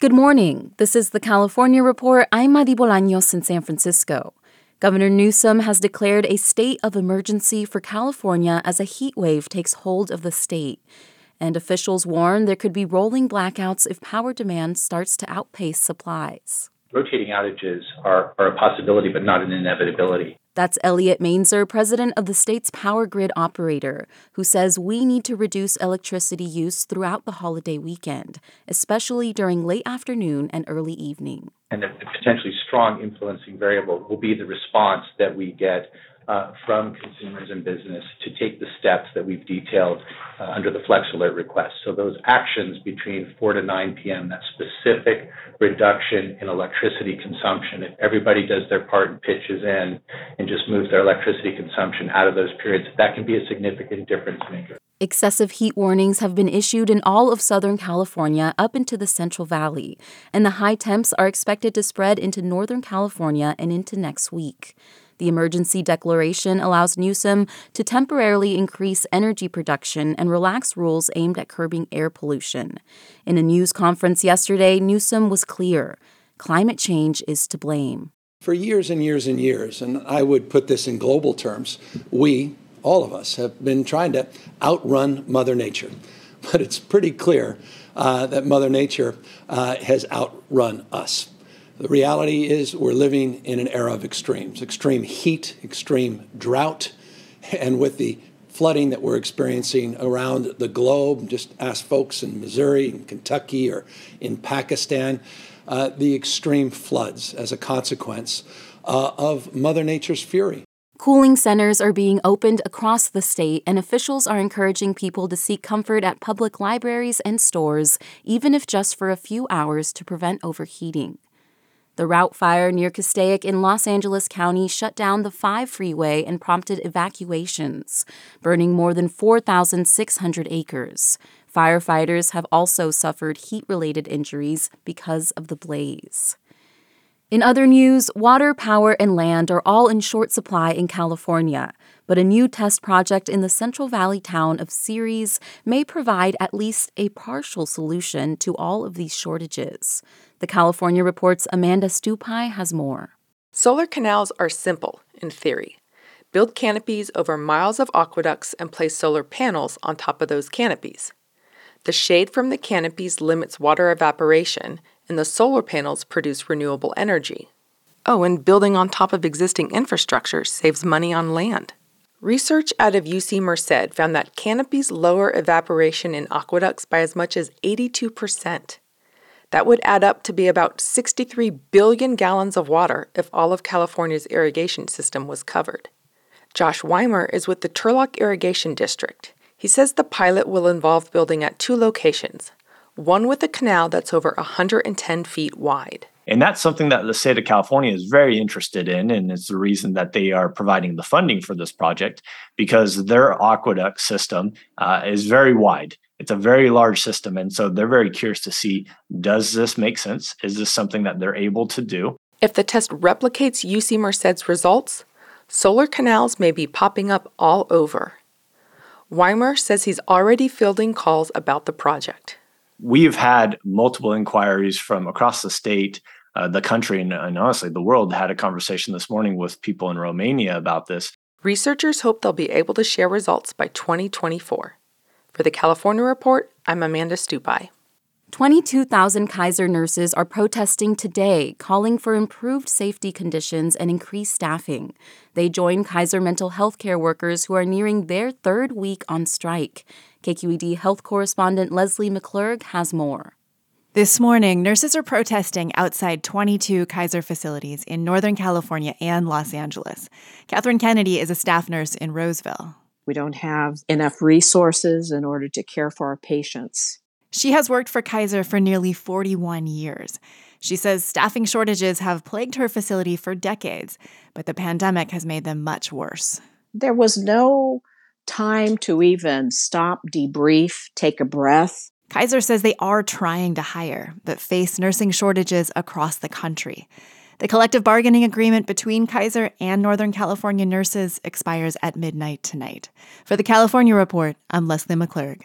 Good morning. This is the California Report. I'm Madi Bolaños in San Francisco. Governor Newsom has declared a state of emergency for California as a heat wave takes hold of the state. And officials warn there could be rolling blackouts if power demand starts to outpace supplies. Rotating outages are, are a possibility, but not an inevitability. That's Elliot Mainzer, president of the state's power grid operator, who says we need to reduce electricity use throughout the holiday weekend, especially during late afternoon and early evening. And a potentially strong influencing variable will be the response that we get from consumers and business to take the steps that we've detailed uh, under the Flex Alert request. So those actions between 4 to 9 p.m., that specific reduction in electricity consumption, if everybody does their part and pitches in and just moves their electricity consumption out of those periods, that can be a significant difference maker. Excessive heat warnings have been issued in all of Southern California up into the Central Valley, and the high temps are expected to spread into Northern California and into next week. The emergency declaration allows Newsom to temporarily increase energy production and relax rules aimed at curbing air pollution. In a news conference yesterday, Newsom was clear climate change is to blame. For years and years and years, and I would put this in global terms, we, all of us, have been trying to outrun Mother Nature. But it's pretty clear uh, that Mother Nature uh, has outrun us. The reality is we're living in an era of extremes extreme heat, extreme drought, and with the flooding that we're experiencing around the globe, just ask folks in Missouri, in Kentucky, or in Pakistan, uh, the extreme floods as a consequence uh, of Mother Nature's fury. Cooling centers are being opened across the state, and officials are encouraging people to seek comfort at public libraries and stores, even if just for a few hours to prevent overheating. The route fire near Castaic in Los Angeles County shut down the 5 freeway and prompted evacuations, burning more than 4,600 acres. Firefighters have also suffered heat related injuries because of the blaze. In other news, water, power, and land are all in short supply in California, but a new test project in the Central Valley town of Ceres may provide at least a partial solution to all of these shortages. The California Report's Amanda Stupi has more. Solar canals are simple, in theory. Build canopies over miles of aqueducts and place solar panels on top of those canopies. The shade from the canopies limits water evaporation, and the solar panels produce renewable energy. Oh, and building on top of existing infrastructure saves money on land. Research out of UC Merced found that canopies lower evaporation in aqueducts by as much as 82%. That would add up to be about 63 billion gallons of water if all of California's irrigation system was covered. Josh Weimer is with the Turlock Irrigation District. He says the pilot will involve building at two locations one with a canal that's over 110 feet wide. And that's something that the state of California is very interested in. And it's the reason that they are providing the funding for this project because their aqueduct system uh, is very wide. It's a very large system. And so they're very curious to see does this make sense? Is this something that they're able to do? If the test replicates UC Merced's results, solar canals may be popping up all over. Weimer says he's already fielding calls about the project we've had multiple inquiries from across the state, uh, the country, and, and honestly, the world. Had a conversation this morning with people in Romania about this. Researchers hope they'll be able to share results by 2024. For the California Report, I'm Amanda Stupi. 22,000 Kaiser nurses are protesting today, calling for improved safety conditions and increased staffing. They join Kaiser mental health care workers who are nearing their third week on strike. KQED health correspondent Lesley McClurg has more. This morning, nurses are protesting outside 22 Kaiser facilities in Northern California and Los Angeles. Catherine Kennedy is a staff nurse in Roseville. We don't have enough resources in order to care for our patients. She has worked for Kaiser for nearly 41 years. She says staffing shortages have plagued her facility for decades, but the pandemic has made them much worse. There was no time to even stop, debrief, take a breath. Kaiser says they are trying to hire, but face nursing shortages across the country. The collective bargaining agreement between Kaiser and Northern California nurses expires at midnight tonight. For the California Report, I'm Lesley McClurg.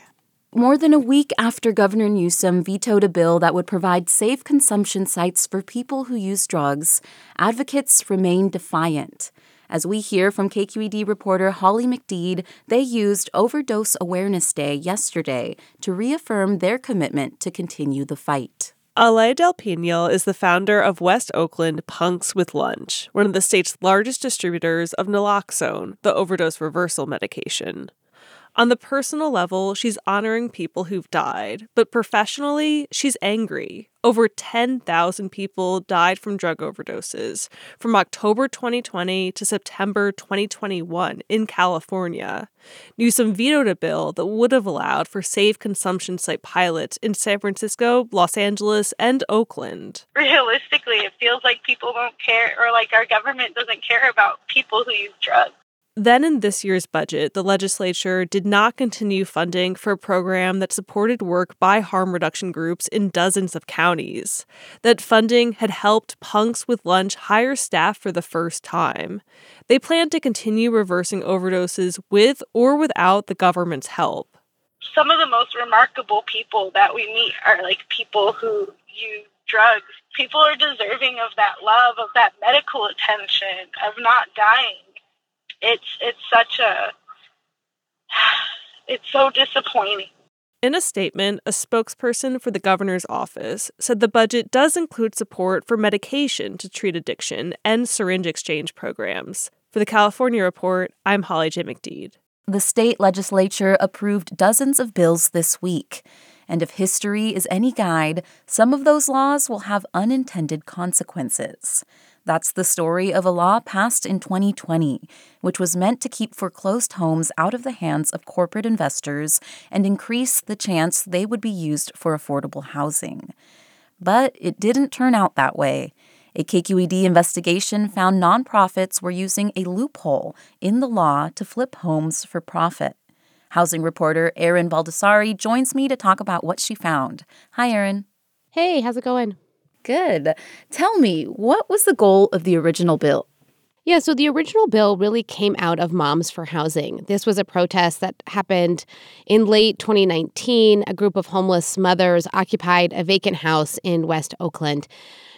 More than a week after Governor Newsom vetoed a bill that would provide safe consumption sites for people who use drugs, advocates remain defiant. As we hear from KQED reporter Holly McDede, they used Overdose Awareness Day yesterday to reaffirm their commitment to continue the fight. Ale Del Pinal is the founder of West Oakland Punks with Lunch, one of the state's largest distributors of naloxone, the overdose reversal medication. On the personal level, she's honoring people who've died, but professionally, she's angry. Over 10,000 people died from drug overdoses from October 2020 to September 2021 in California. Newsom vetoed a bill that would have allowed for safe consumption site pilots in San Francisco, Los Angeles, and Oakland. Realistically, it feels like people don't care or like our government doesn't care about people who use drugs. Then, in this year's budget, the legislature did not continue funding for a program that supported work by harm reduction groups in dozens of counties. That funding had helped Punks with Lunch hire staff for the first time. They plan to continue reversing overdoses with or without the government's help. Some of the most remarkable people that we meet are like people who use drugs. People are deserving of that love, of that medical attention, of not dying it's it's such a it's so disappointing. In a statement, a spokesperson for the governor's office said the budget does include support for medication to treat addiction and syringe exchange programs. For the California Report, I'm Holly J. McDede. The state legislature approved dozens of bills this week. And if history is any guide, some of those laws will have unintended consequences. That's the story of a law passed in 2020, which was meant to keep foreclosed homes out of the hands of corporate investors and increase the chance they would be used for affordable housing. But it didn't turn out that way. A KQED investigation found nonprofits were using a loophole in the law to flip homes for profit. Housing reporter Erin Baldassari joins me to talk about what she found. Hi, Erin. Hey, how's it going? Good. Tell me, what was the goal of the original bill? Yeah, so the original bill really came out of Moms for Housing. This was a protest that happened in late 2019. A group of homeless mothers occupied a vacant house in West Oakland.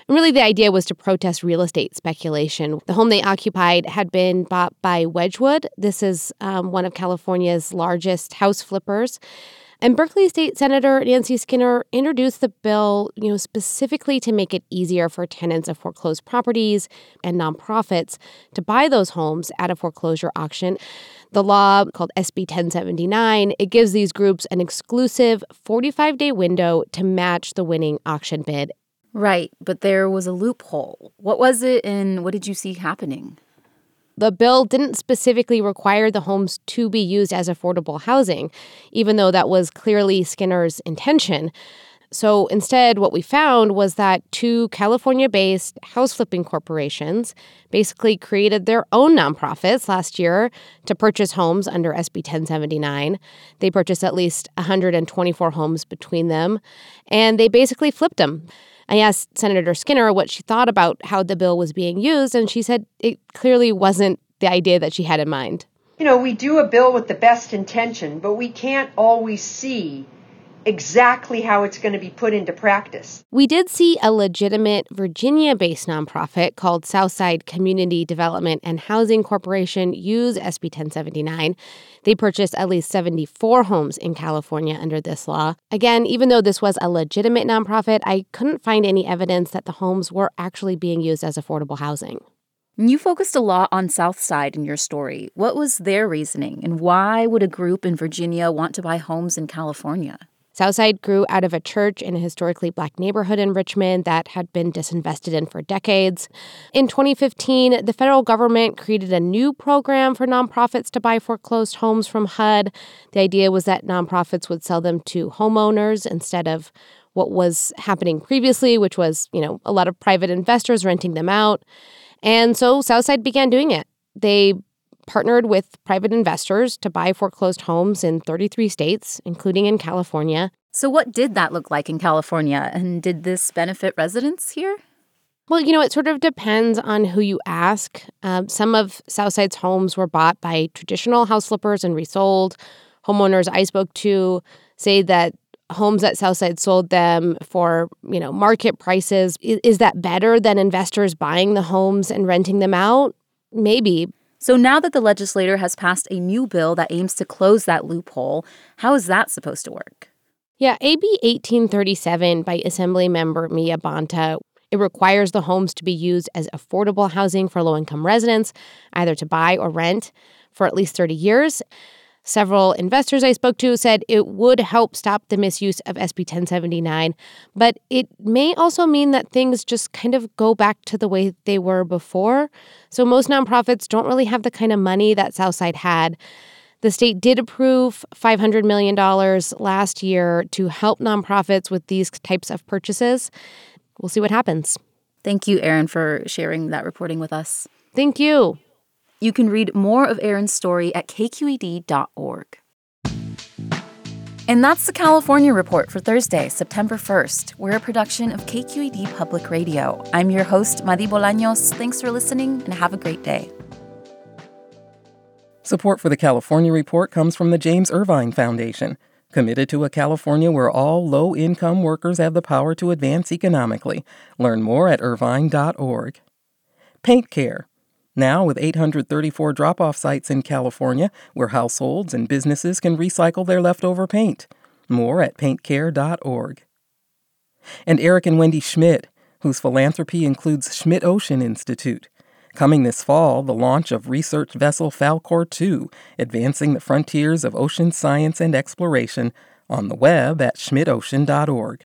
And really, the idea was to protest real estate speculation. The home they occupied had been bought by Wedgewood. This is um, one of California's largest house flippers. And Berkeley State Senator Nancy Skinner introduced the bill, you know, specifically to make it easier for tenants of foreclosed properties and nonprofits to buy those homes at a foreclosure auction. The law called SB 1079, it gives these groups an exclusive 45-day window to match the winning auction bid. Right, but there was a loophole. What was it and what did you see happening? The bill didn't specifically require the homes to be used as affordable housing, even though that was clearly Skinner's intention. So instead, what we found was that two California based house flipping corporations basically created their own nonprofits last year to purchase homes under SB 1079. They purchased at least 124 homes between them, and they basically flipped them. I asked Senator Skinner what she thought about how the bill was being used, and she said it clearly wasn't the idea that she had in mind. You know, we do a bill with the best intention, but we can't always see exactly how it's going to be put into practice. We did see a legitimate Virginia based nonprofit called Southside Community Development and Housing Corporation use SB 1079. They purchased at least 74 homes in California under this law. Again, even though this was a legitimate nonprofit, I couldn't find any evidence that the homes were actually being used as affordable housing. You focused a lot on Southside in your story. What was their reasoning, and why would a group in Virginia want to buy homes in California? Southside grew out of a church in a historically black neighborhood in Richmond that had been disinvested in for decades. In 2015, the federal government created a new program for nonprofits to buy foreclosed homes from HUD. The idea was that nonprofits would sell them to homeowners instead of what was happening previously, which was, you know, a lot of private investors renting them out. And so Southside began doing it. They partnered with private investors to buy foreclosed homes in 33 states, including in California. So, what did that look like in California? And did this benefit residents here? Well, you know, it sort of depends on who you ask. Um, some of Southside's homes were bought by traditional house flippers and resold. Homeowners I spoke to say that homes that Southside sold them for, you know, market prices. Is, is that better than investors buying the homes and renting them out? Maybe, so now that the legislator has passed a new bill that aims to close that loophole, how is that supposed to work? Yeah, AB 1837 by Assembly Member Mia Bonta it requires the homes to be used as affordable housing for low income residents, either to buy or rent for at least 30 years. Several investors I spoke to said it would help stop the misuse of SB 1079, but it may also mean that things just kind of go back to the way they were before. So most nonprofits don't really have the kind of money that Southside had. The state did approve $500 million last year to help nonprofits with these types of purchases. We'll see what happens. Thank you, Erin, for sharing that reporting with us. Thank you. You can read more of Erin's story at kqed.org. And that's the California Report for Thursday, September 1st. We're a production of KQED Public Radio. I'm your host, Madi Bolaños. Thanks for listening and have a great day. Support for the California Report comes from the James Irvine Foundation, committed to a California where all low income workers have the power to advance economically. Learn more at irvine.org. Paint Care now, with 834 drop off sites in California where households and businesses can recycle their leftover paint. More at paintcare.org. And Eric and Wendy Schmidt, whose philanthropy includes Schmidt Ocean Institute. Coming this fall, the launch of research vessel Falkor 2, advancing the frontiers of ocean science and exploration, on the web at schmidtocean.org.